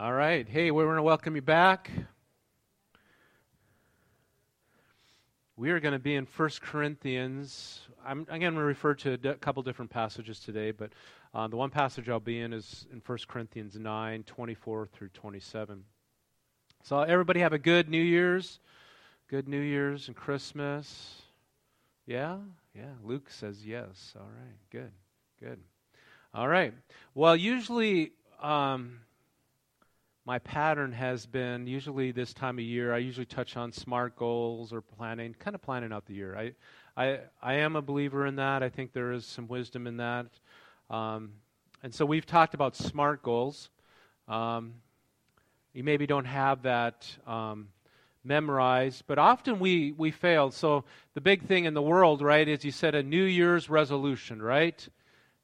All right. Hey, we want to welcome you back. We are going to be in 1 Corinthians. I'm, I'm going to refer to a couple different passages today, but uh, the one passage I'll be in is in 1 Corinthians 9 24 through 27. So, everybody have a good New Year's. Good New Year's and Christmas. Yeah? Yeah. Luke says yes. All right. Good. Good. All right. Well, usually. Um, my pattern has been usually this time of year, I usually touch on smart goals or planning, kind of planning out the year. I, I, I am a believer in that. I think there is some wisdom in that. Um, and so we've talked about smart goals. Um, you maybe don't have that um, memorized, but often we, we fail. So the big thing in the world, right, is you set a New Year's resolution, right?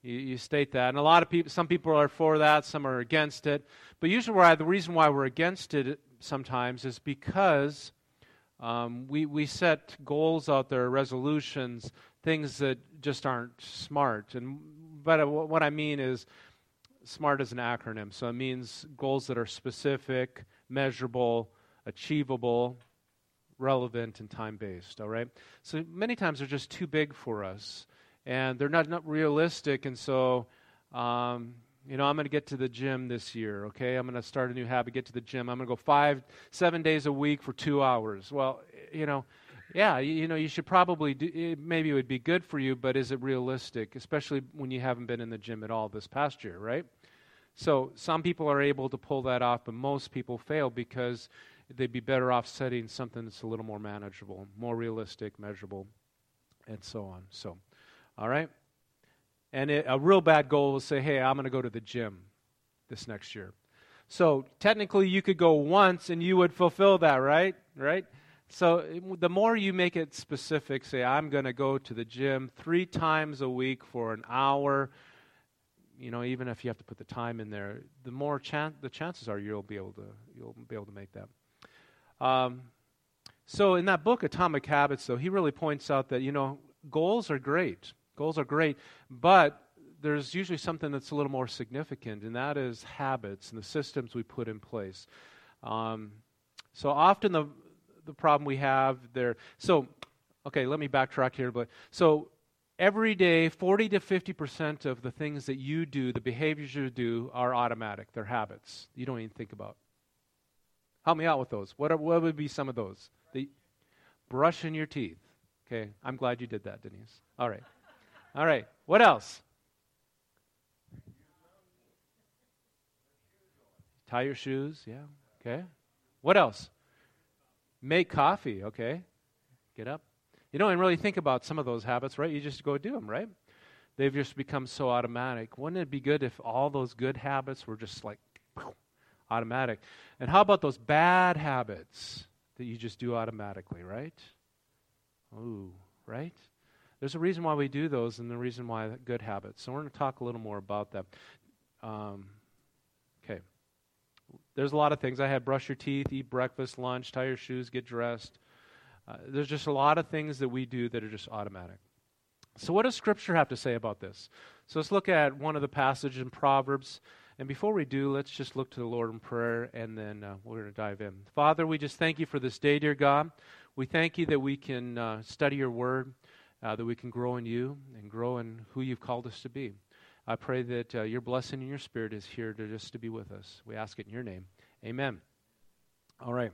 You, you, state that. And a lot of people, some people are for that, some are against it. But usually, why, the reason why we're against it sometimes is because um, we, we set goals out there, resolutions, things that just aren't smart. And, but what I mean is, SMART is an acronym. So it means goals that are specific, measurable, achievable, relevant, and time based. All right? So many times they're just too big for us and they're not, not realistic. And so, um, you know, I'm going to get to the gym this year, okay? I'm going to start a new habit, get to the gym. I'm going to go five, seven days a week for two hours. Well, you know, yeah, you, you know, you should probably do, it, maybe it would be good for you, but is it realistic, especially when you haven't been in the gym at all this past year, right? So some people are able to pull that off, but most people fail because they'd be better off setting something that's a little more manageable, more realistic, measurable, and so on. So, all right? And it, a real bad goal is say, hey, I'm going to go to the gym this next year. So technically, you could go once and you would fulfill that, right? Right? So the more you make it specific, say, I'm going to go to the gym three times a week for an hour, you know, even if you have to put the time in there, the more chan- the chances are you'll be able to you'll be able to make that. Um, so in that book, Atomic Habits, though, he really points out that you know goals are great. Goals are great, but there's usually something that's a little more significant, and that is habits and the systems we put in place. Um, so often the the problem we have there. So, okay, let me backtrack here, but so every day, 40 to 50 percent of the things that you do, the behaviors you do, are automatic. They're habits. You don't even think about. Help me out with those. What are, what would be some of those? The brushing your teeth. Okay, I'm glad you did that, Denise. All right. All right. What else? Tie your shoes. Yeah. Okay. What else? Make coffee. Okay. Get up. You don't even really think about some of those habits, right? You just go do them, right? They've just become so automatic. Wouldn't it be good if all those good habits were just like automatic? And how about those bad habits that you just do automatically, right? Ooh, right? There's a reason why we do those and the reason why good habits. So we're going to talk a little more about that. Um, okay. There's a lot of things. I had brush your teeth, eat breakfast, lunch, tie your shoes, get dressed. Uh, there's just a lot of things that we do that are just automatic. So, what does Scripture have to say about this? So, let's look at one of the passages in Proverbs. And before we do, let's just look to the Lord in prayer and then uh, we're going to dive in. Father, we just thank you for this day, dear God. We thank you that we can uh, study your word uh, that we can grow in you and grow in who you've called us to be. I pray that uh, your blessing and your spirit is here to just to be with us. We ask it in your name. Amen. All right.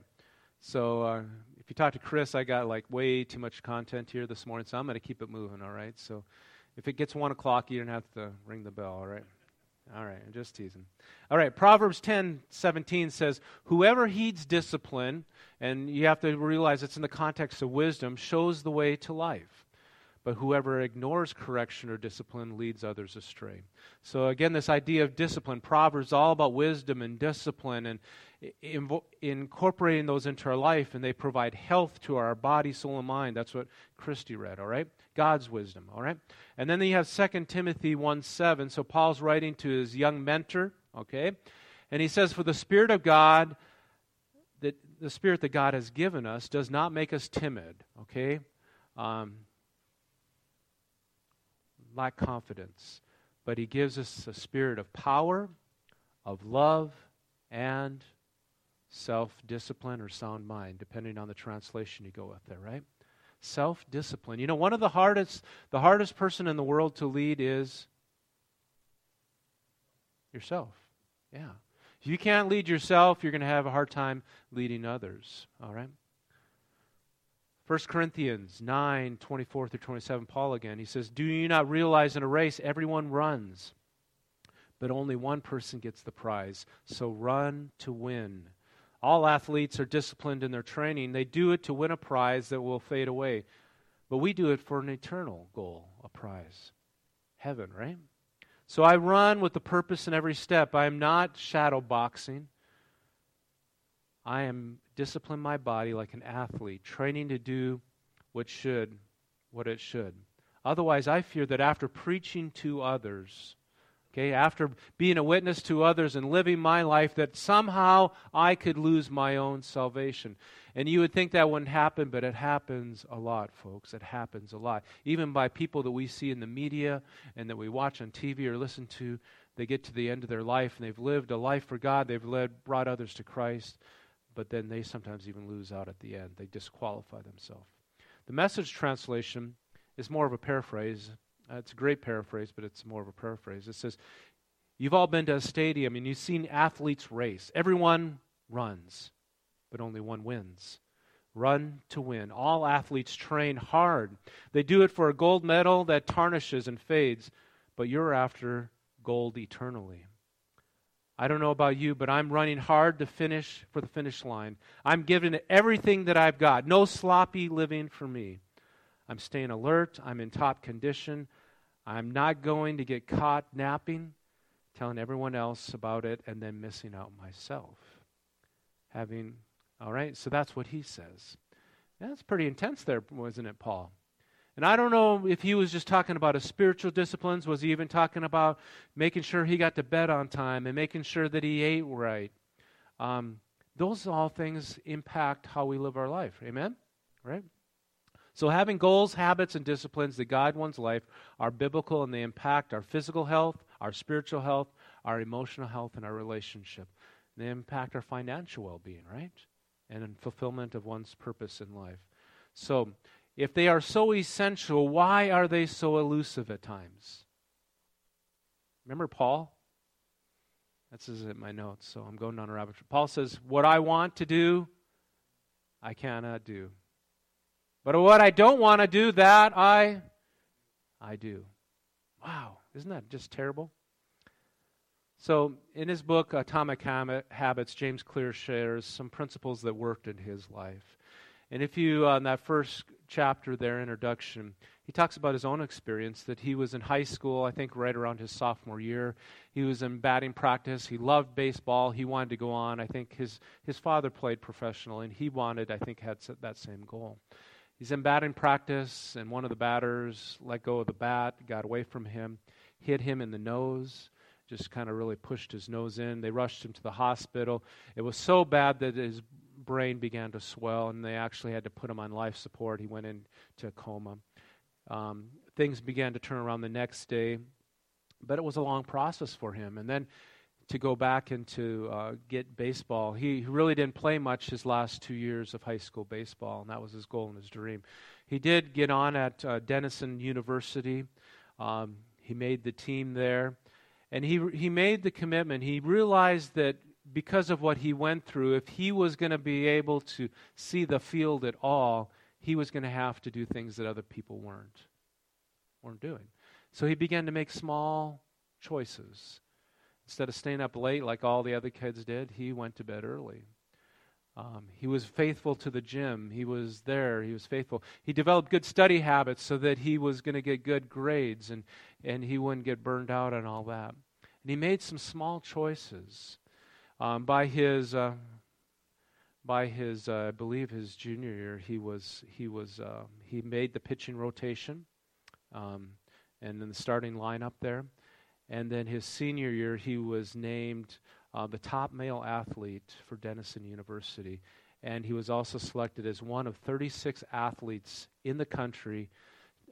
So uh, if you talk to Chris, I got like way too much content here this morning, so I'm going to keep it moving. All right. So if it gets one o'clock, you don't have to ring the bell. All right. All right, I'm just teasing. All right, Proverbs 10 17 says, Whoever heeds discipline, and you have to realize it's in the context of wisdom, shows the way to life but whoever ignores correction or discipline leads others astray. So, again, this idea of discipline, Proverbs all about wisdom and discipline and invo- incorporating those into our life, and they provide health to our body, soul, and mind. That's what Christy read, all right? God's wisdom, all right? And then you have 2 Timothy 1 7. So, Paul's writing to his young mentor, okay? And he says, For the Spirit of God, that the Spirit that God has given us does not make us timid, okay? Um, lack confidence, but He gives us a spirit of power, of love, and self discipline or sound mind, depending on the translation you go with there, right? Self discipline. You know, one of the hardest the hardest person in the world to lead is yourself. Yeah. If you can't lead yourself, you're going to have a hard time leading others. All right? 1 Corinthians 9, 24 through 27, Paul again. He says, Do you not realize in a race everyone runs, but only one person gets the prize? So run to win. All athletes are disciplined in their training. They do it to win a prize that will fade away. But we do it for an eternal goal, a prize. Heaven, right? So I run with the purpose in every step. I am not shadow boxing. I am discipline my body like an athlete, training to do what should, what it should. Otherwise, I fear that after preaching to others, okay, after being a witness to others and living my life, that somehow I could lose my own salvation. And you would think that wouldn't happen, but it happens a lot, folks. It happens a lot. Even by people that we see in the media and that we watch on TV or listen to, they get to the end of their life and they've lived a life for God. They've led, brought others to Christ but then they sometimes even lose out at the end. They disqualify themselves. The message translation is more of a paraphrase. Uh, it's a great paraphrase, but it's more of a paraphrase. It says, You've all been to a stadium and you've seen athletes race. Everyone runs, but only one wins. Run to win. All athletes train hard. They do it for a gold medal that tarnishes and fades, but you're after gold eternally. I don't know about you, but I'm running hard to finish for the finish line. I'm giving everything that I've got. No sloppy living for me. I'm staying alert. I'm in top condition. I'm not going to get caught napping, telling everyone else about it, and then missing out myself. Having, all right, so that's what he says. That's pretty intense there, wasn't it, Paul? And I don't know if he was just talking about his spiritual disciplines. Was he even talking about making sure he got to bed on time and making sure that he ate right? Um, those all things impact how we live our life. Amen? Right? So, having goals, habits, and disciplines that guide one's life are biblical and they impact our physical health, our spiritual health, our emotional health, and our relationship. They impact our financial well being, right? And fulfillment of one's purpose in life. So, if they are so essential, why are they so elusive at times? Remember Paul? That's is in my notes, so I'm going down a rabbit trail. Paul says, What I want to do, I cannot do. But what I don't want to do, that I I do. Wow, isn't that just terrible? So, in his book, Atomic Habits, James Clear shares some principles that worked in his life. And if you, on that first chapter there, introduction, he talks about his own experience that he was in high school, I think right around his sophomore year. He was in batting practice. He loved baseball. He wanted to go on. I think his, his father played professional, and he wanted, I think, had that same goal. He's in batting practice, and one of the batters let go of the bat, got away from him, hit him in the nose just kind of really pushed his nose in. They rushed him to the hospital. It was so bad that his brain began to swell, and they actually had to put him on life support. He went into a coma. Um, things began to turn around the next day, but it was a long process for him. And then to go back and to uh, get baseball, he really didn't play much his last two years of high school baseball, and that was his goal and his dream. He did get on at uh, Denison University. Um, he made the team there, and he he made the commitment. He realized that because of what he went through, if he was going to be able to see the field at all, he was going to have to do things that other people weren't weren't doing. So he began to make small choices. Instead of staying up late like all the other kids did, he went to bed early. Um, he was faithful to the gym. He was there. He was faithful. He developed good study habits so that he was going to get good grades and, and he wouldn't get burned out and all that. And he made some small choices um, by his, uh, by his, uh, I believe his junior year, he was he was uh, he made the pitching rotation, um, and in the starting lineup there, and then his senior year he was named uh, the top male athlete for Denison University, and he was also selected as one of 36 athletes in the country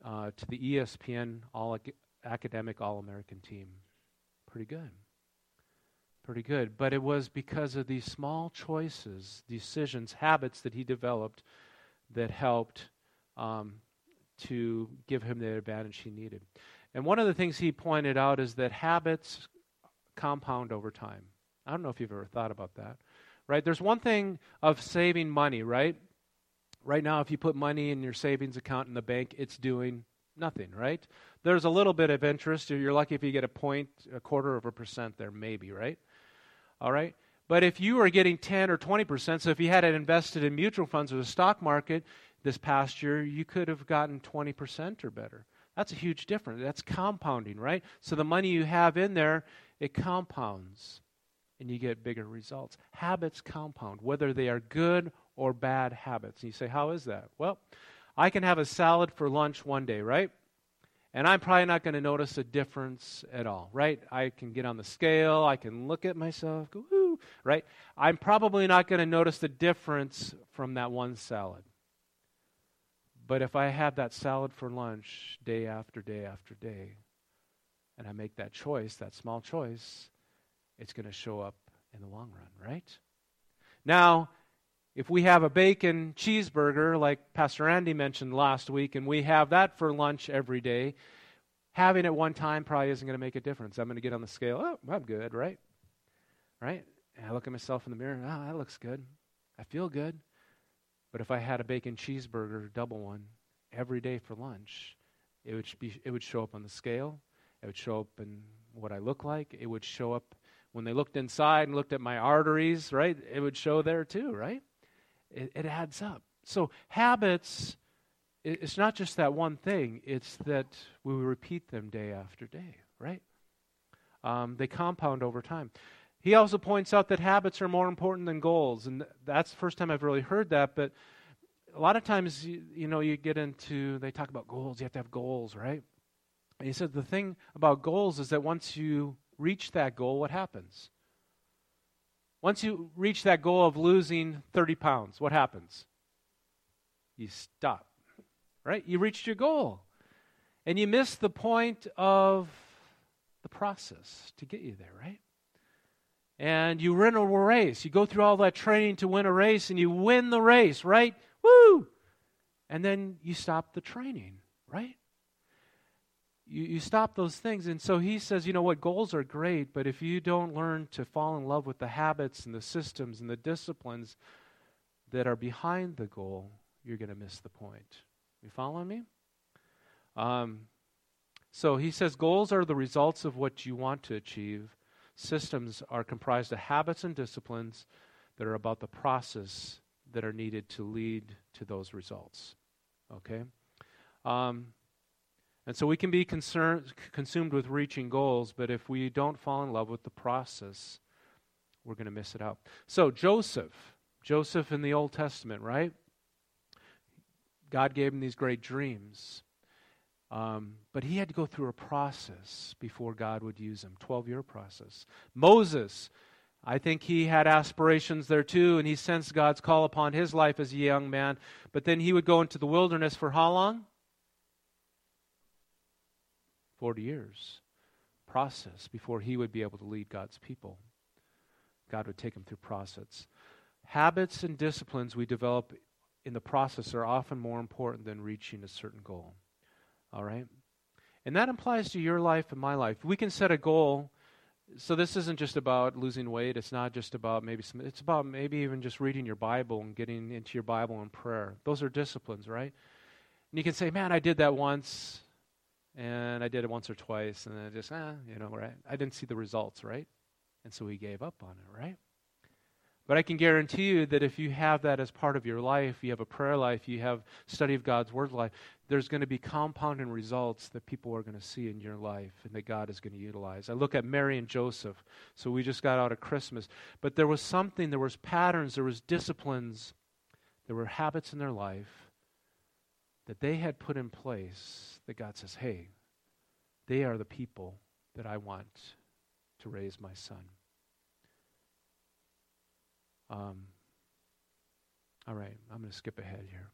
uh, to the ESPN All Academic All American team. Pretty good. Pretty good. But it was because of these small choices, decisions, habits that he developed that helped um, to give him the advantage he needed. And one of the things he pointed out is that habits compound over time. I don't know if you've ever thought about that. Right? There's one thing of saving money, right? Right now, if you put money in your savings account in the bank, it's doing nothing, right? There's a little bit of interest. You're lucky if you get a point, a quarter of a percent there, maybe, right? All right? But if you are getting 10 or 20%, so if you had it invested in mutual funds or the stock market this past year, you could have gotten 20% or better. That's a huge difference. That's compounding, right? So the money you have in there, it compounds and you get bigger results. Habits compound, whether they are good or bad habits. And you say, How is that? Well, I can have a salad for lunch one day, right? And I'm probably not going to notice a difference at all, right? I can get on the scale, I can look at myself, go, whoo, right? I'm probably not going to notice the difference from that one salad. But if I have that salad for lunch day after day after day, and I make that choice, that small choice, it's going to show up in the long run, right? Now, if we have a bacon cheeseburger, like Pastor Andy mentioned last week, and we have that for lunch every day, having it one time probably isn't going to make a difference. I'm going to get on the scale. Oh, I'm good, right? Right? And I look at myself in the mirror. Oh, that looks good. I feel good. But if I had a bacon cheeseburger, double one, every day for lunch, it would be it would show up on the scale. It would show up in what I look like. It would show up when they looked inside and looked at my arteries, right? It would show there too, right? It, it adds up. So habits, it, it's not just that one thing, it's that we repeat them day after day, right? Um, they compound over time. He also points out that habits are more important than goals, and that's the first time I've really heard that. But a lot of times, you, you know, you get into they talk about goals. You have to have goals, right? And he said the thing about goals is that once you reach that goal, what happens? Once you reach that goal of losing 30 pounds, what happens? You stop, right? You reached your goal. And you miss the point of the process to get you there, right? And you run a race. You go through all that training to win a race and you win the race, right? Woo! And then you stop the training, right? You, you stop those things. And so he says, you know what, goals are great, but if you don't learn to fall in love with the habits and the systems and the disciplines that are behind the goal, you're going to miss the point. You following me? Um, so he says goals are the results of what you want to achieve. Systems are comprised of habits and disciplines that are about the process that are needed to lead to those results. Okay? Um, and so we can be concerned, consumed with reaching goals, but if we don't fall in love with the process, we're going to miss it out. So, Joseph, Joseph in the Old Testament, right? God gave him these great dreams. Um, but he had to go through a process before God would use him 12 year process. Moses, I think he had aspirations there too, and he sensed God's call upon his life as a young man. But then he would go into the wilderness for how long? 40 years process before he would be able to lead God's people. God would take him through process. Habits and disciplines we develop in the process are often more important than reaching a certain goal. All right? And that applies to your life and my life. We can set a goal. So this isn't just about losing weight. It's not just about maybe some, it's about maybe even just reading your Bible and getting into your Bible and prayer. Those are disciplines, right? And you can say, "Man, I did that once and I did it once or twice, and I just, ah, you know, right? I didn't see the results, right? And so he gave up on it, right? But I can guarantee you that if you have that as part of your life, you have a prayer life, you have study of God's Word life, there's going to be compounding results that people are going to see in your life and that God is going to utilize. I look at Mary and Joseph. So we just got out of Christmas. But there was something, there was patterns, there was disciplines, there were habits in their life that they had put in place that God says, hey, they are the people that I want to raise my son. Um, all right, I'm going to skip ahead here.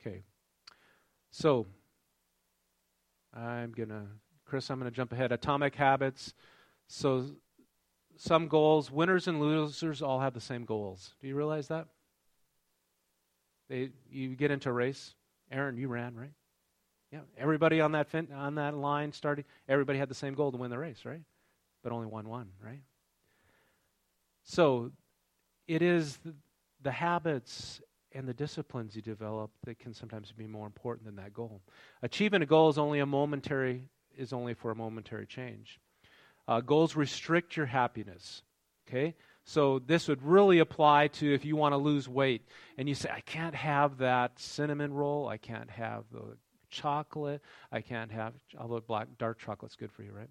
Okay. So, I'm going to, Chris, I'm going to jump ahead. Atomic habits. So, some goals, winners and losers all have the same goals. Do you realize that? They, you get into a race. Aaron, you ran, right? Yeah, everybody on that fin- on that line started. everybody had the same goal to win the race, right? But only one won, right? So, it is the, the habits and the disciplines you develop that can sometimes be more important than that goal. Achieving a goal is only a momentary is only for a momentary change. Uh, goals restrict your happiness. Okay, so this would really apply to if you want to lose weight and you say, I can't have that cinnamon roll, I can't have the chocolate, I can't have although black dark chocolate's good for you, right?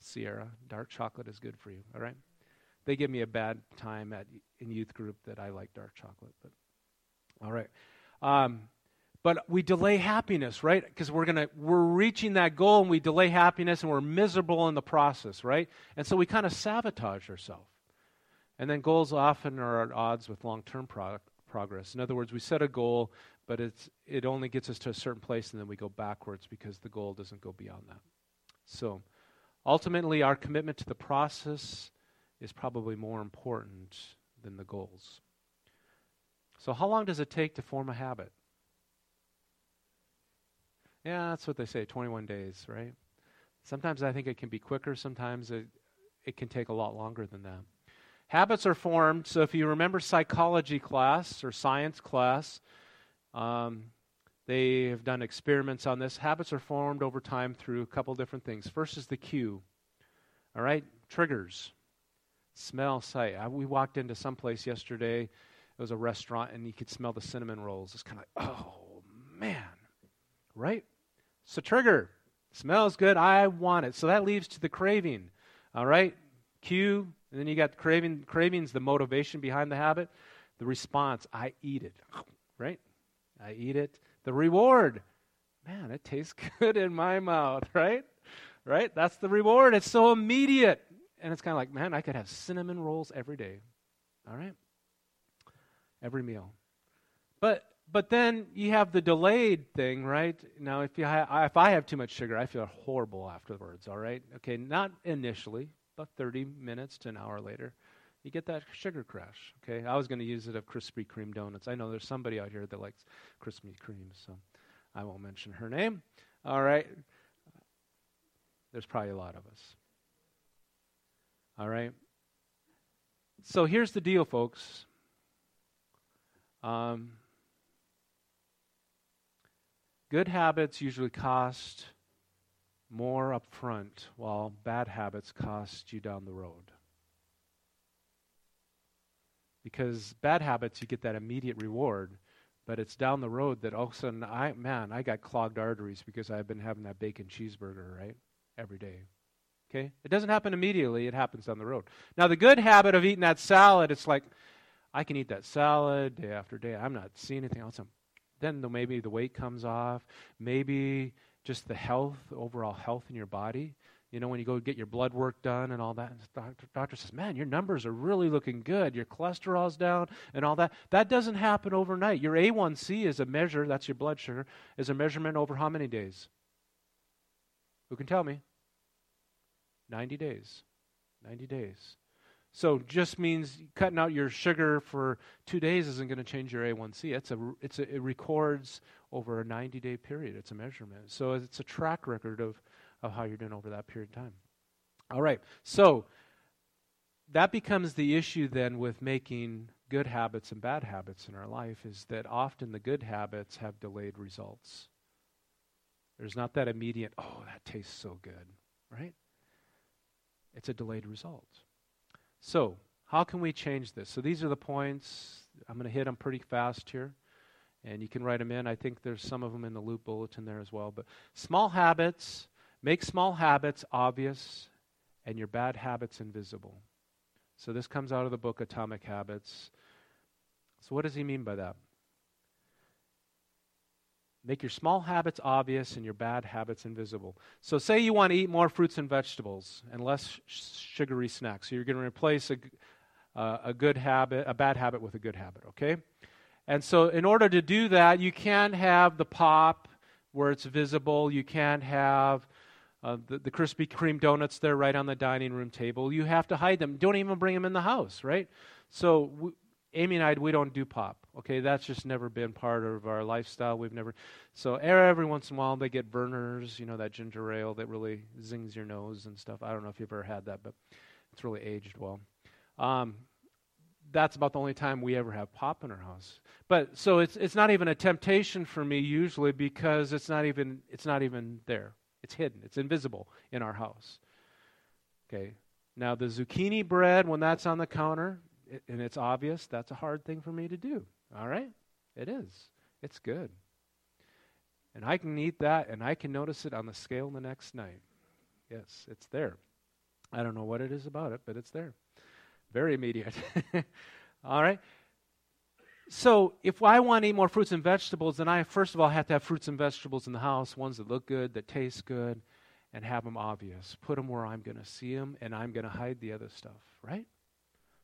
Sierra, dark chocolate is good for you, all right? they give me a bad time at in youth group that I like dark chocolate. But all right, um, but we delay happiness, right? Because we're gonna we're reaching that goal and we delay happiness and we're miserable in the process, right? And so we kind of sabotage ourselves. And then goals often are at odds with long-term pro- progress. In other words, we set a goal, but it's it only gets us to a certain place, and then we go backwards because the goal doesn't go beyond that. So, ultimately, our commitment to the process is probably more important than the goals. So, how long does it take to form a habit? Yeah, that's what they say 21 days, right? Sometimes I think it can be quicker, sometimes it, it can take a lot longer than that. Habits are formed, so if you remember psychology class or science class, um, they have done experiments on this. Habits are formed over time through a couple different things. First is the cue, all right? Triggers smell, sight. I, we walked into some place yesterday. It was a restaurant, and you could smell the cinnamon rolls. It's kind of like, oh man, right? So trigger smells good. I want it. So that leads to the craving. All right, cue, and then you got the craving. Cravings, the motivation behind the habit. The response, I eat it. Right? I eat it. The reward, man, it tastes good in my mouth. Right? Right? That's the reward. It's so immediate. And it's kind of like, man, I could have cinnamon rolls every day. All right? Every meal. But but then you have the delayed thing, right? Now, if you ha- if I have too much sugar, I feel horrible afterwards. All right, okay, not initially, but 30 minutes to an hour later, you get that sugar crash. Okay, I was going to use it of Krispy Kreme donuts. I know there's somebody out here that likes Krispy Kreme, so I won't mention her name. All right, there's probably a lot of us. All right? So here's the deal, folks. Um, good habits usually cost more up front, while bad habits cost you down the road. Because bad habits, you get that immediate reward, but it's down the road that all of a sudden, I man, I got clogged arteries because I've been having that bacon cheeseburger, right? Every day. Okay? It doesn't happen immediately, it happens down the road. Now, the good habit of eating that salad, it's like, I can eat that salad day after day. I'm not seeing anything else. Then the, maybe the weight comes off. Maybe just the health, overall health in your body. You know, when you go get your blood work done and all that, and the doctor, doctor says, Man, your numbers are really looking good. Your cholesterol's down and all that. That doesn't happen overnight. Your A1C is a measure, that's your blood sugar, is a measurement over how many days? Who can tell me? 90 days. 90 days. So just means cutting out your sugar for two days isn't going to change your A1C. It's a, it's a, it records over a 90 day period. It's a measurement. So it's a track record of, of how you're doing over that period of time. All right. So that becomes the issue then with making good habits and bad habits in our life is that often the good habits have delayed results. There's not that immediate, oh, that tastes so good, right? it's a delayed result. So, how can we change this? So, these are the points. I'm going to hit them pretty fast here, and you can write them in. I think there's some of them in the loop bulletin there as well. But small habits, make small habits obvious, and your bad habits invisible. So, this comes out of the book Atomic Habits. So, what does he mean by that? Make your small habits obvious and your bad habits invisible. So, say you want to eat more fruits and vegetables and less sh- sugary snacks. So, you're going to replace a, uh, a good habit, a bad habit with a good habit, okay? And so, in order to do that, you can't have the pop, where it's visible. You can't have uh, the, the Krispy Kreme donuts there right on the dining room table. You have to hide them. Don't even bring them in the house, right? So we, Amy and I, we don't do pop. Okay, that's just never been part of our lifestyle. We've never. So every once in a while they get Vernors, you know, that ginger ale that really zings your nose and stuff. I don't know if you've ever had that, but it's really aged well. Um, that's about the only time we ever have pop in our house. But so it's it's not even a temptation for me usually because it's not even it's not even there. It's hidden. It's invisible in our house. Okay. Now the zucchini bread when that's on the counter and it's obvious, that's a hard thing for me to do. All right? It is. It's good. And I can eat that and I can notice it on the scale the next night. Yes, it's there. I don't know what it is about it, but it's there. Very immediate. All right? So, if I want to eat more fruits and vegetables, then I first of all have to have fruits and vegetables in the house, ones that look good, that taste good, and have them obvious. Put them where I'm going to see them, and I'm going to hide the other stuff, right?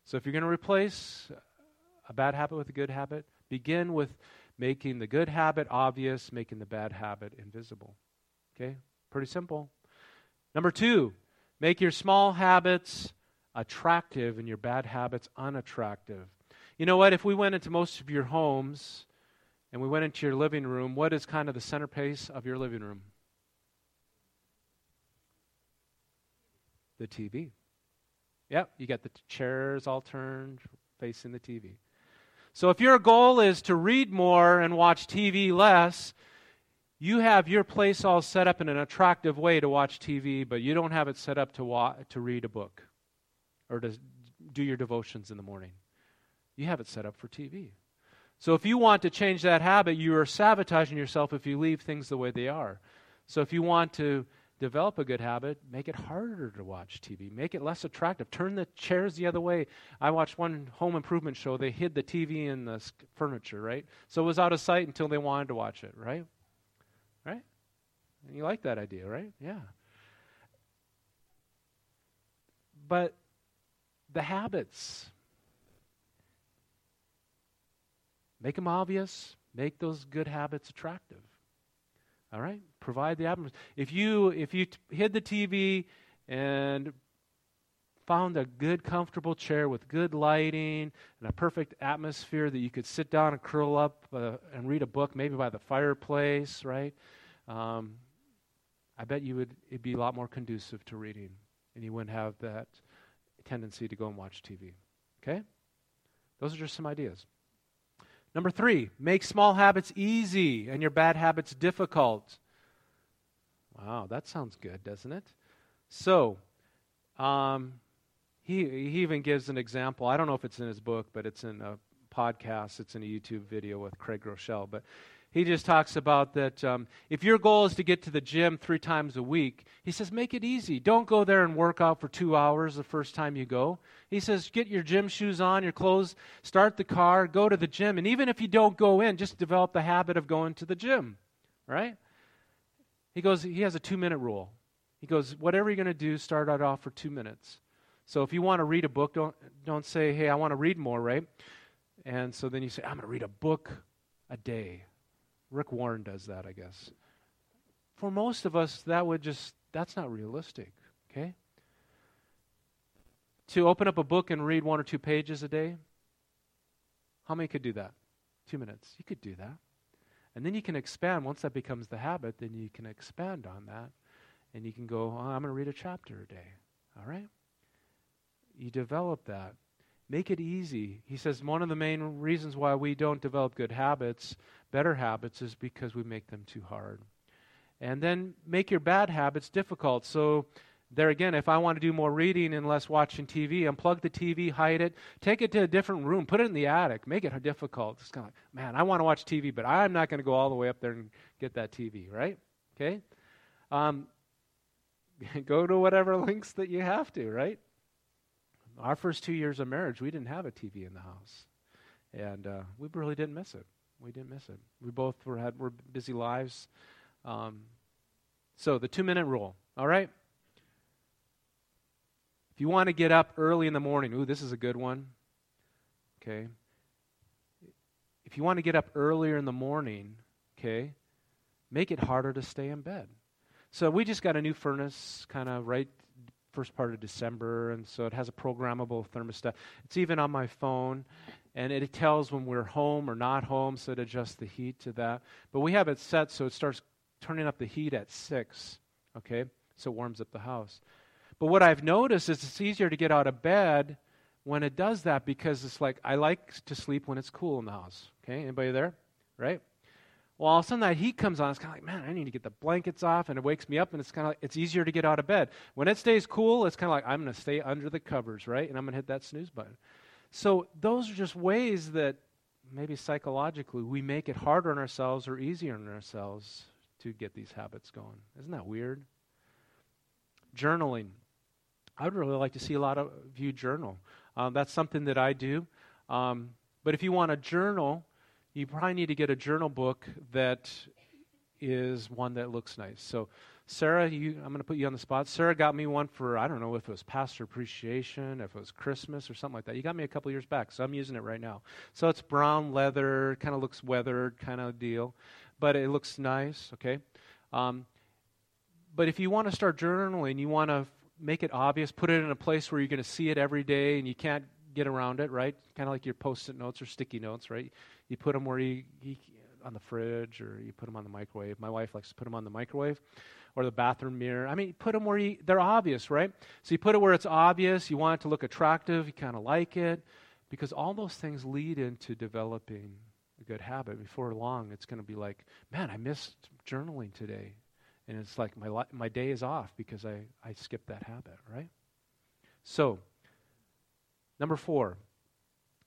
So, if you're going to replace a bad habit with a good habit, begin with making the good habit obvious, making the bad habit invisible. Okay? Pretty simple. Number two, make your small habits attractive and your bad habits unattractive. You know what? If we went into most of your homes and we went into your living room, what is kind of the centerpiece of your living room? The TV. Yep, you got the t- chairs all turned facing the TV. So if your goal is to read more and watch TV less, you have your place all set up in an attractive way to watch TV, but you don't have it set up to wa- to read a book or to do your devotions in the morning. You have it set up for TV. So if you want to change that habit, you are sabotaging yourself if you leave things the way they are. So if you want to develop a good habit, make it harder to watch TV. Make it less attractive. Turn the chairs the other way. I watched one home improvement show. They hid the TV in the furniture, right? So it was out of sight until they wanted to watch it, right? Right? And you like that idea, right? Yeah. But the habits, make them obvious, make those good habits attractive. All right? Provide the atmosphere. If you if you t- hid the TV and found a good comfortable chair with good lighting and a perfect atmosphere that you could sit down and curl up uh, and read a book maybe by the fireplace, right? Um, I bet you would it'd be a lot more conducive to reading and you wouldn't have that tendency to go and watch TV. Okay? Those are just some ideas. Number three, make small habits easy and your bad habits difficult. Wow, that sounds good, doesn't it? So, um, he, he even gives an example. I don't know if it's in his book, but it's in a podcast, it's in a YouTube video with Craig Groeschel. But he just talks about that um, if your goal is to get to the gym three times a week, he says, make it easy. Don't go there and work out for two hours the first time you go. He says, get your gym shoes on, your clothes, start the car, go to the gym. And even if you don't go in, just develop the habit of going to the gym, right? He goes, he has a two minute rule. He goes, whatever you're going to do, start it off for two minutes. So if you want to read a book, don't, don't say, hey, I want to read more, right? And so then you say, I'm going to read a book a day Rick Warren does that, I guess. For most of us, that would just, that's not realistic, okay? To open up a book and read one or two pages a day, how many could do that? Two minutes. You could do that. And then you can expand. Once that becomes the habit, then you can expand on that. And you can go, oh, I'm going to read a chapter a day. All right? You develop that. Make it easy. He says one of the main reasons why we don't develop good habits, better habits, is because we make them too hard. And then make your bad habits difficult. So, there again, if I want to do more reading and less watching TV, unplug the TV, hide it, take it to a different room, put it in the attic, make it difficult. It's kind of like, man, I want to watch TV, but I'm not going to go all the way up there and get that TV, right? Okay? Um, go to whatever links that you have to, right? Our first two years of marriage, we didn't have a TV in the house, and uh, we really didn't miss it. We didn't miss it. We both were had were busy lives. Um, so the two minute rule. All right. If you want to get up early in the morning, ooh, this is a good one. Okay. If you want to get up earlier in the morning, okay, make it harder to stay in bed. So we just got a new furnace kind of right first part of December, and so it has a programmable thermostat. It's even on my phone, and it tells when we're home or not home, so it adjusts the heat to that. But we have it set so it starts turning up the heat at 6, okay? So it warms up the house. But what I've noticed is it's easier to get out of bed when it does that because it's like I like to sleep when it's cool in the house. Okay, anybody there? Right? Well, all of a sudden that heat comes on. It's kind of like, man, I need to get the blankets off, and it wakes me up, and it's kind of like it's easier to get out of bed. When it stays cool, it's kind of like I'm going to stay under the covers, right? And I'm going to hit that snooze button. So those are just ways that maybe psychologically we make it harder on ourselves or easier on ourselves to get these habits going. Isn't that weird? Journaling. I would really like to see a lot of you journal. Um, that's something that I do. Um, but if you want a journal, you probably need to get a journal book that is one that looks nice. So, Sarah, you, I'm going to put you on the spot. Sarah got me one for, I don't know if it was Pastor Appreciation, if it was Christmas or something like that. You got me a couple years back, so I'm using it right now. So it's brown leather, kind of looks weathered kind of deal, but it looks nice, okay? Um, but if you want to start journaling, you want to make it obvious, put it in a place where you're going to see it every day and you can't get around it, right? Kind of like your post-it notes or sticky notes, right? You put them where you, you on the fridge or you put them on the microwave. My wife likes to put them on the microwave or the bathroom mirror. I mean, put them where you, they're obvious, right? So you put it where it's obvious. You want it to look attractive. You kind of like it because all those things lead into developing a good habit. Before long, it's going to be like, man, I missed journaling today and it's like my, li- my day is off because I, I skipped that habit, right? So, number four,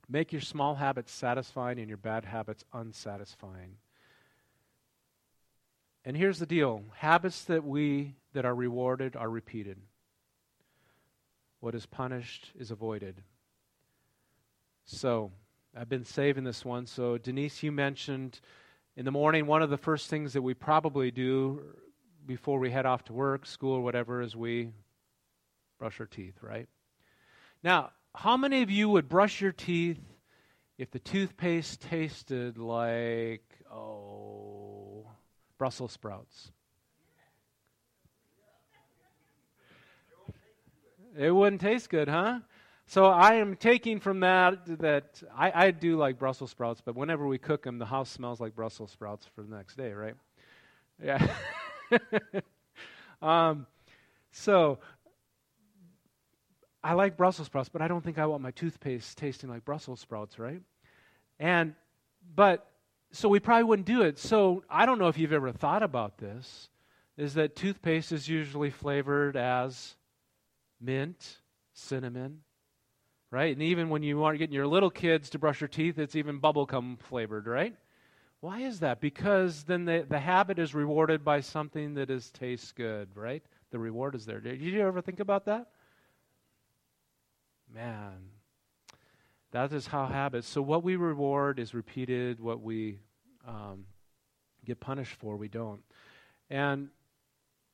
make your small habits satisfying and your bad habits unsatisfying. And here's the deal habits that we that are rewarded are repeated. What is punished is avoided. So, I've been saving this one. So, Denise, you mentioned in the morning, one of the first things that we probably do before we head off to work, school, or whatever, is we brush our teeth, right? Now, how many of you would brush your teeth if the toothpaste tasted like, oh, Brussels sprouts? It wouldn't taste good, huh? So I am taking from that that I, I do like Brussels sprouts, but whenever we cook them, the house smells like Brussels sprouts for the next day, right? Yeah. um, so I like Brussels sprouts, but I don't think I want my toothpaste tasting like Brussels sprouts, right? And but so we probably wouldn't do it. So I don't know if you've ever thought about this. Is that toothpaste is usually flavored as mint, cinnamon, right? And even when you aren't getting your little kids to brush your teeth, it's even bubblegum flavored, right? Why is that? Because then the, the habit is rewarded by something that is tastes good, right? The reward is there. Did you ever think about that? Man, that is how habits. So what we reward is repeated. What we um, get punished for, we don't. And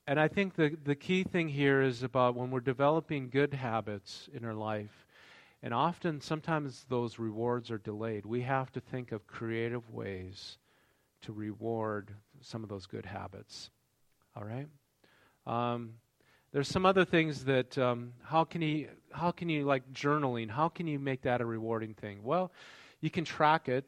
and I think the the key thing here is about when we're developing good habits in our life. And often, sometimes those rewards are delayed. We have to think of creative ways to reward some of those good habits. All right? Um, there's some other things that um, how can you how can you like journaling how can you make that a rewarding thing? Well you can track it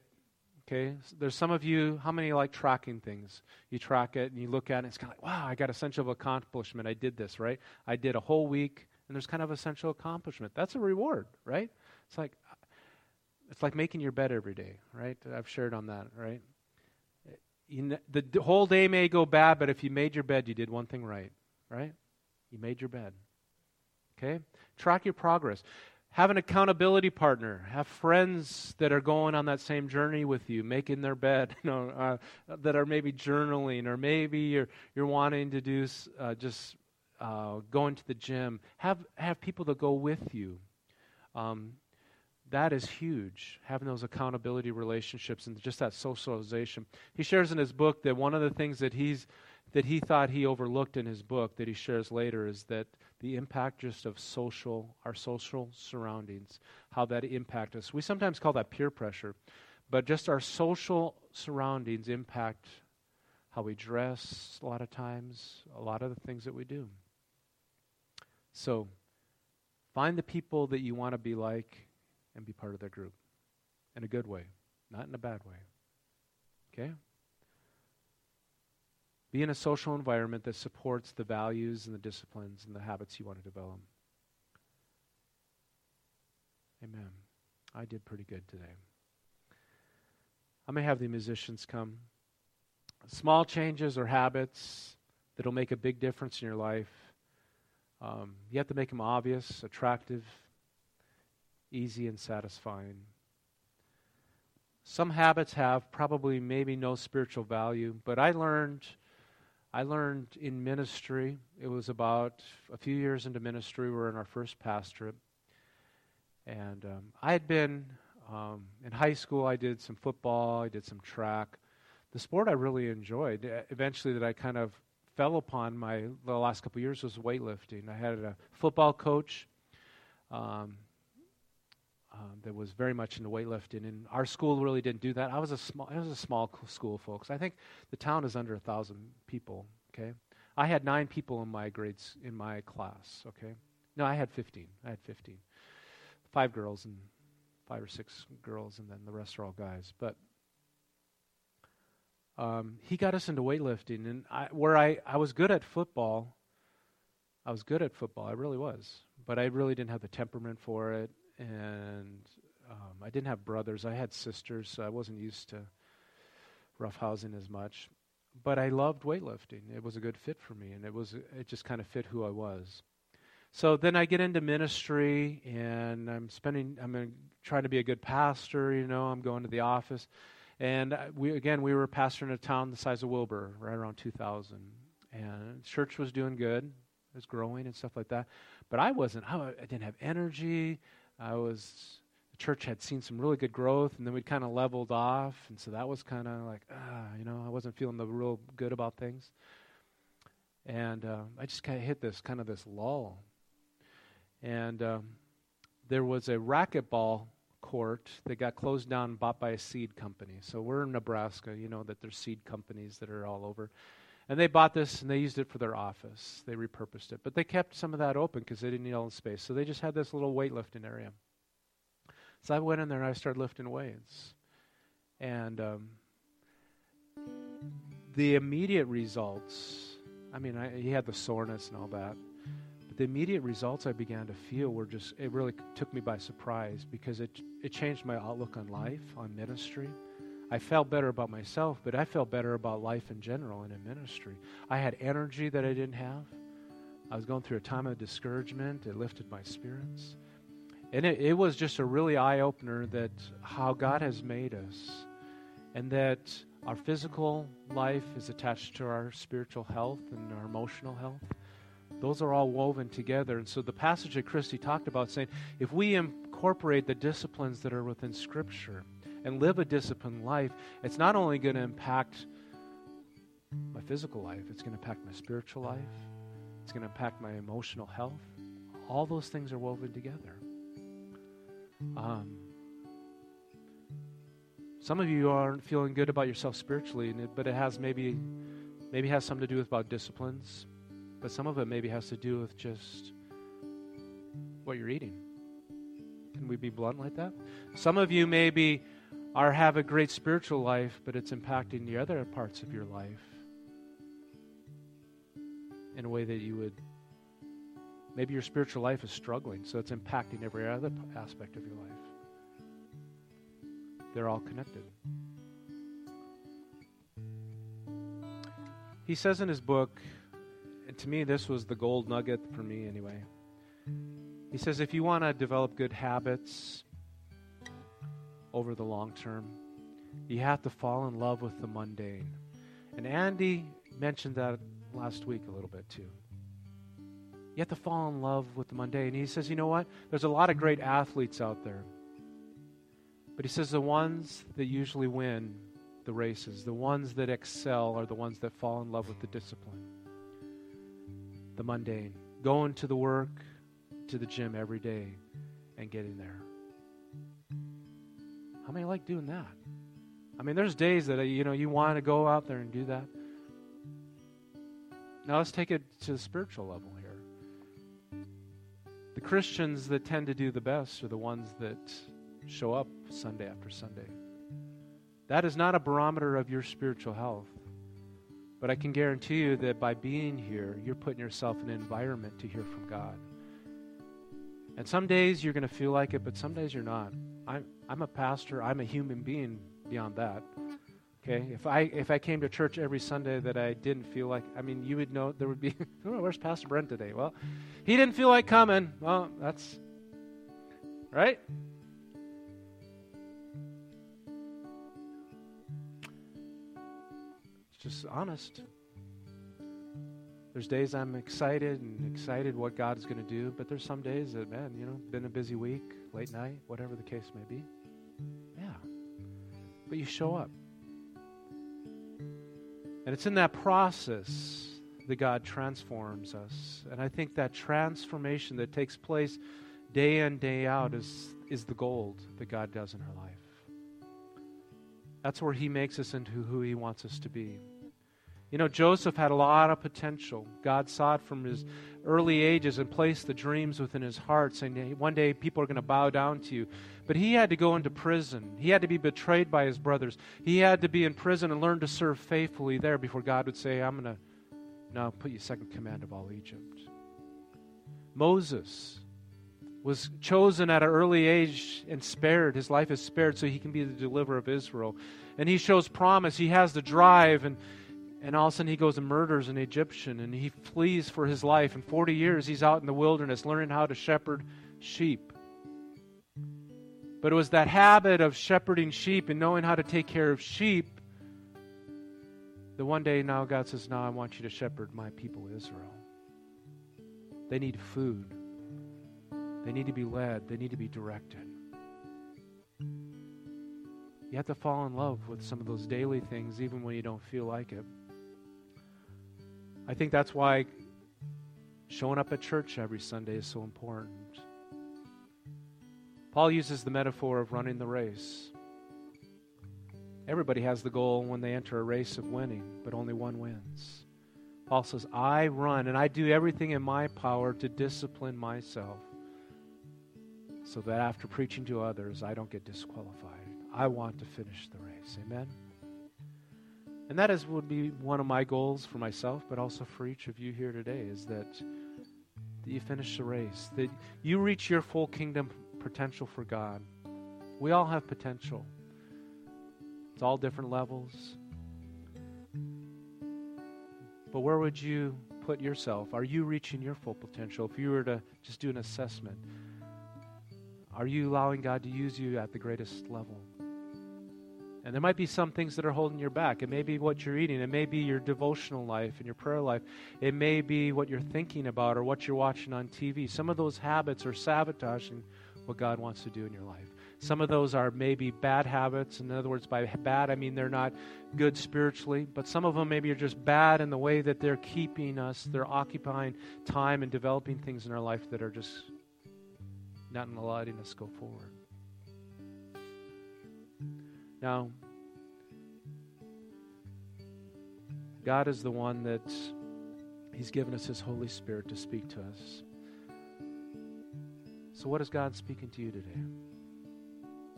okay? There's some of you how many like tracking things? You track it and you look at it and it's kind of like wow i got a sense of accomplishment. I did this right? I did a whole week and there's kind of a sense of accomplishment. That's a reward right? It's like it's like making your bed every day right? I've shared on that right? You, the whole day may go bad, but if you made your bed, you did one thing right, right? You made your bed. Okay? Track your progress. Have an accountability partner. Have friends that are going on that same journey with you, making their bed, you know, uh, that are maybe journaling, or maybe you're, you're wanting to do uh, just uh, going to the gym. Have, have people that go with you. Um, that is huge, having those accountability relationships and just that socialization. He shares in his book that one of the things that he's that he thought he overlooked in his book that he shares later is that the impact just of social our social surroundings, how that impact us. We sometimes call that peer pressure, but just our social surroundings impact how we dress, a lot of times, a lot of the things that we do. So, find the people that you want to be like and be part of their group in a good way, not in a bad way. Okay? Be in a social environment that supports the values and the disciplines and the habits you want to develop. Amen. I did pretty good today. I may have the musicians come. Small changes or habits that'll make a big difference in your life. Um, you have to make them obvious, attractive, easy, and satisfying. Some habits have probably maybe no spiritual value, but I learned I learned in ministry. It was about a few years into ministry. We were in our first pastorate, and um, I had been um, in high school. I did some football. I did some track. The sport I really enjoyed. Eventually, that I kind of fell upon my the last couple years was weightlifting. I had a football coach. Um, um, that was very much into weightlifting, and our school really didn't do that. I was a small, it was a small school, folks. I think the town is under a thousand people. Okay, I had nine people in my grades in my class. Okay, no, I had fifteen. I had fifteen, five girls and five or six girls, and then the rest are all guys. But um, he got us into weightlifting, and I, where I, I was good at football, I was good at football. I really was, but I really didn't have the temperament for it and um, I didn't have brothers. I had sisters, so I wasn't used to roughhousing as much. But I loved weightlifting. It was a good fit for me, and it was it just kind of fit who I was. So then I get into ministry, and I'm spending. I'm trying to be a good pastor. You know, I'm going to the office, and we again we were pastoring a town the size of Wilber, right around 2,000, and church was doing good. It was growing and stuff like that. But I wasn't. I didn't have energy. I was the church had seen some really good growth, and then we'd kind of leveled off, and so that was kind of like, ah, you know, I wasn't feeling the real good about things, and uh, I just kind of hit this kind of this lull, and um, there was a racquetball court that got closed down and bought by a seed company. So we're in Nebraska, you know that there's seed companies that are all over. And they bought this and they used it for their office. They repurposed it. But they kept some of that open because they didn't need all the space. So they just had this little weightlifting area. So I went in there and I started lifting weights. And um, the immediate results, I mean, I, he had the soreness and all that. But the immediate results I began to feel were just, it really took me by surprise because it, it changed my outlook on life, on ministry. I felt better about myself, but I felt better about life in general and in ministry. I had energy that I didn't have. I was going through a time of discouragement. It lifted my spirits. And it, it was just a really eye opener that how God has made us and that our physical life is attached to our spiritual health and our emotional health. Those are all woven together. And so the passage that Christy talked about saying, if we incorporate the disciplines that are within Scripture, and live a disciplined life, it's not only going to impact my physical life, it's going to impact my spiritual life, it's going to impact my emotional health. All those things are woven together. Um, some of you aren't feeling good about yourself spiritually, but it has maybe maybe has something to do with about disciplines, but some of it maybe has to do with just what you're eating. Can we be blunt like that? Some of you maybe or have a great spiritual life, but it's impacting the other parts of your life in a way that you would. Maybe your spiritual life is struggling, so it's impacting every other aspect of your life. They're all connected. He says in his book, and to me, this was the gold nugget for me anyway. He says, if you want to develop good habits, over the long term. You have to fall in love with the mundane. And Andy mentioned that last week a little bit too. You have to fall in love with the mundane. And He says, you know what? There's a lot of great athletes out there. But he says the ones that usually win the races, the ones that excel, are the ones that fall in love with the discipline, the mundane. Going to the work, to the gym every day, and getting there. How many like doing that? I mean, there's days that uh, you know you want to go out there and do that, Now let's take it to the spiritual level here. The Christians that tend to do the best are the ones that show up Sunday after Sunday. That is not a barometer of your spiritual health. But I can guarantee you that by being here, you're putting yourself in an environment to hear from God. And some days you're going to feel like it, but some days you're not. I'm, I'm a pastor, I'm a human being beyond that. Okay, if I if I came to church every Sunday that I didn't feel like, I mean, you would know there would be, oh, where's Pastor Brent today? Well, he didn't feel like coming. Well, that's right. It's just honest. There's days I'm excited and hmm. excited what God is going to do, but there's some days that, man, you know, been a busy week, late night, whatever the case may be. Yeah, but you show up. And it's in that process that God transforms us. And I think that transformation that takes place day in, day out is, is the gold that God does in our life. That's where He makes us into who He wants us to be. You know, Joseph had a lot of potential. God saw it from his early ages and placed the dreams within his heart, saying, One day people are going to bow down to you. But he had to go into prison. He had to be betrayed by his brothers. He had to be in prison and learn to serve faithfully there before God would say, I'm going to now put you second command of all Egypt. Moses was chosen at an early age and spared. His life is spared so he can be the deliverer of Israel. And he shows promise. He has the drive and and all of a sudden he goes and murders an Egyptian and he flees for his life. And 40 years he's out in the wilderness learning how to shepherd sheep. But it was that habit of shepherding sheep and knowing how to take care of sheep that one day now God says, Now I want you to shepherd my people Israel. They need food, they need to be led, they need to be directed. You have to fall in love with some of those daily things, even when you don't feel like it. I think that's why showing up at church every Sunday is so important. Paul uses the metaphor of running the race. Everybody has the goal when they enter a race of winning, but only one wins. Paul says, I run and I do everything in my power to discipline myself so that after preaching to others, I don't get disqualified. I want to finish the race. Amen? And that is would be one of my goals for myself, but also for each of you here today, is that, that you finish the race, that you reach your full kingdom potential for God. We all have potential. It's all different levels. But where would you put yourself? Are you reaching your full potential? If you were to just do an assessment, are you allowing God to use you at the greatest level? And there might be some things that are holding you back. It may be what you're eating. It may be your devotional life and your prayer life. It may be what you're thinking about or what you're watching on TV. Some of those habits are sabotaging what God wants to do in your life. Some of those are maybe bad habits. In other words, by bad, I mean they're not good spiritually, but some of them maybe are just bad in the way that they're keeping us, they're occupying time and developing things in our life that are just not letting us to go forward. Now, God is the one that He's given us His Holy Spirit to speak to us. So, what is God speaking to you today?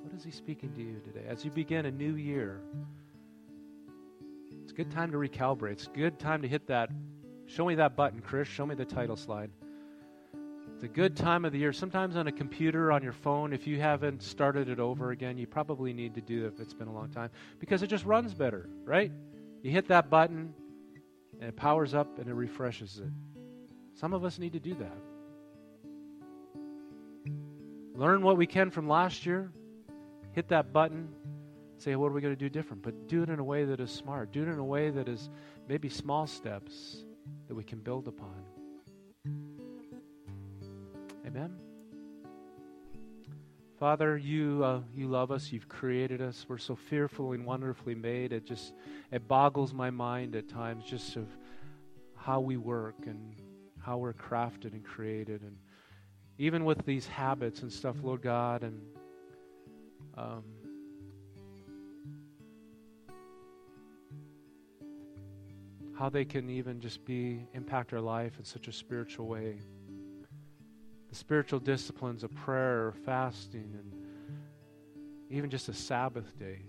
What is He speaking to you today? As you begin a new year, it's a good time to recalibrate. It's a good time to hit that. Show me that button, Chris. Show me the title slide. A good time of the year. Sometimes on a computer, on your phone, if you haven't started it over again, you probably need to do it if it's been a long time because it just runs better, right? You hit that button and it powers up and it refreshes it. Some of us need to do that. Learn what we can from last year, hit that button, say, what are we going to do different? But do it in a way that is smart. Do it in a way that is maybe small steps that we can build upon. Amen. Father, you uh, you love us. You've created us. We're so fearfully and wonderfully made. It just it boggles my mind at times, just of how we work and how we're crafted and created, and even with these habits and stuff, Lord God, and um, how they can even just be impact our life in such a spiritual way. The spiritual disciplines of prayer, fasting, and even just a Sabbath day.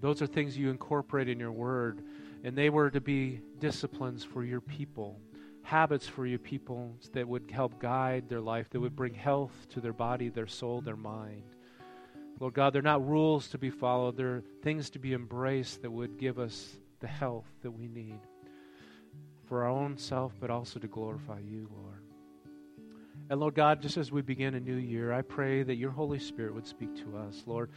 Those are things you incorporate in your word, and they were to be disciplines for your people, habits for your people that would help guide their life, that would bring health to their body, their soul, their mind. Lord God, they're not rules to be followed, they're things to be embraced that would give us the health that we need for our own self, but also to glorify you, Lord. And Lord God, just as we begin a new year, I pray that your Holy Spirit would speak to us. Lord,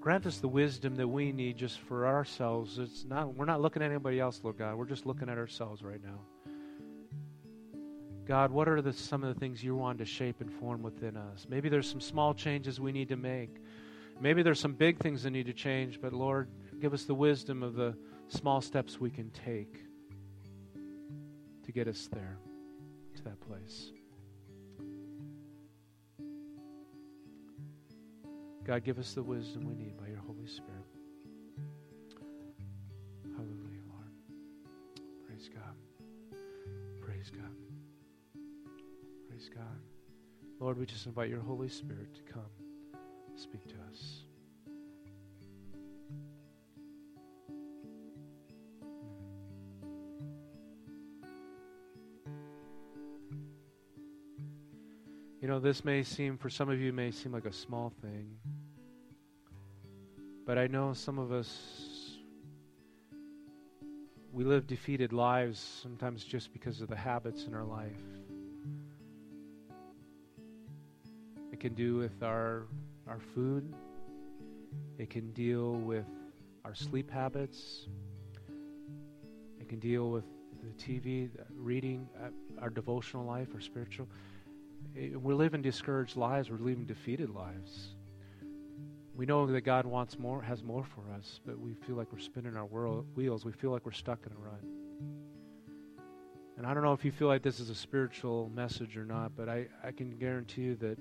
grant us the wisdom that we need just for ourselves. It's not we're not looking at anybody else, Lord God. We're just looking at ourselves right now. God, what are the, some of the things you want to shape and form within us? Maybe there's some small changes we need to make. Maybe there's some big things that need to change, but Lord, give us the wisdom of the small steps we can take to get us there, to that place. God, give us the wisdom we need by your Holy Spirit. Hallelujah, Lord. Praise God. Praise God. Praise God. Lord, we just invite your Holy Spirit to come speak to us. You know, this may seem, for some of you, may seem like a small thing. But I know some of us, we live defeated lives sometimes just because of the habits in our life. It can do with our, our food, it can deal with our sleep habits, it can deal with the TV, reading, uh, our devotional life, our spiritual Eh, we're living discouraged lives. We're living defeated lives. We know that God wants more, has more for us, but we feel like we're spinning our wheels. We feel like we're stuck in a rut. And I don't know if you feel like this is a spiritual message or not, but I, I can guarantee you that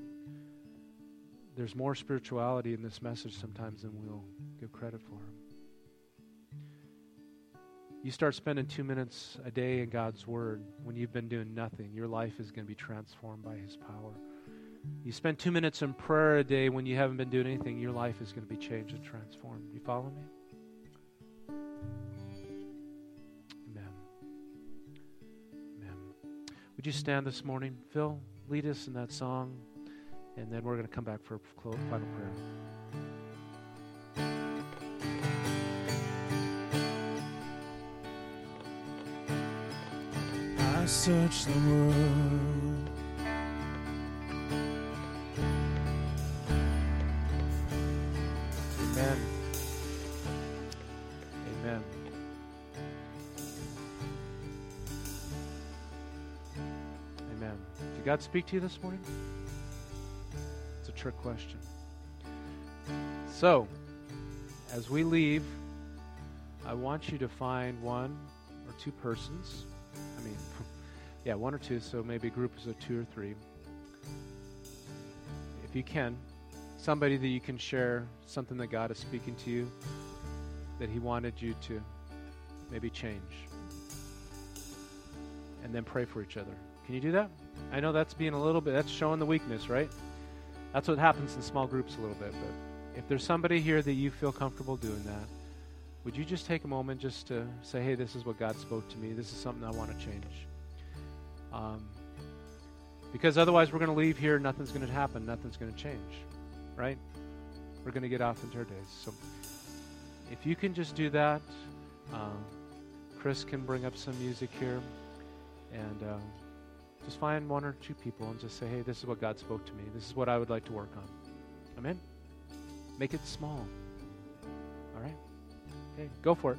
there's more spirituality in this message sometimes than we'll give credit for. You start spending two minutes a day in God's Word when you've been doing nothing, your life is going to be transformed by His power. You spend two minutes in prayer a day when you haven't been doing anything, your life is going to be changed and transformed. You follow me? Amen. Amen. Would you stand this morning? Phil, lead us in that song, and then we're going to come back for a final prayer. Search the world. Amen. Amen. Amen. Did God speak to you this morning? It's a trick question. So, as we leave, I want you to find one or two persons. I mean, yeah, one or two, so maybe groups of two or three. If you can, somebody that you can share something that God is speaking to you that He wanted you to maybe change. And then pray for each other. Can you do that? I know that's being a little bit, that's showing the weakness, right? That's what happens in small groups a little bit. But if there's somebody here that you feel comfortable doing that, would you just take a moment just to say, hey, this is what God spoke to me. This is something I want to change. Um, because otherwise, we're going to leave here, nothing's going to happen, nothing's going to change, right? We're going to get off into our days. So if you can just do that, um, Chris can bring up some music here, and uh, just find one or two people and just say, hey, this is what God spoke to me. This is what I would like to work on. Amen? Make it small. All right? Okay, go for it.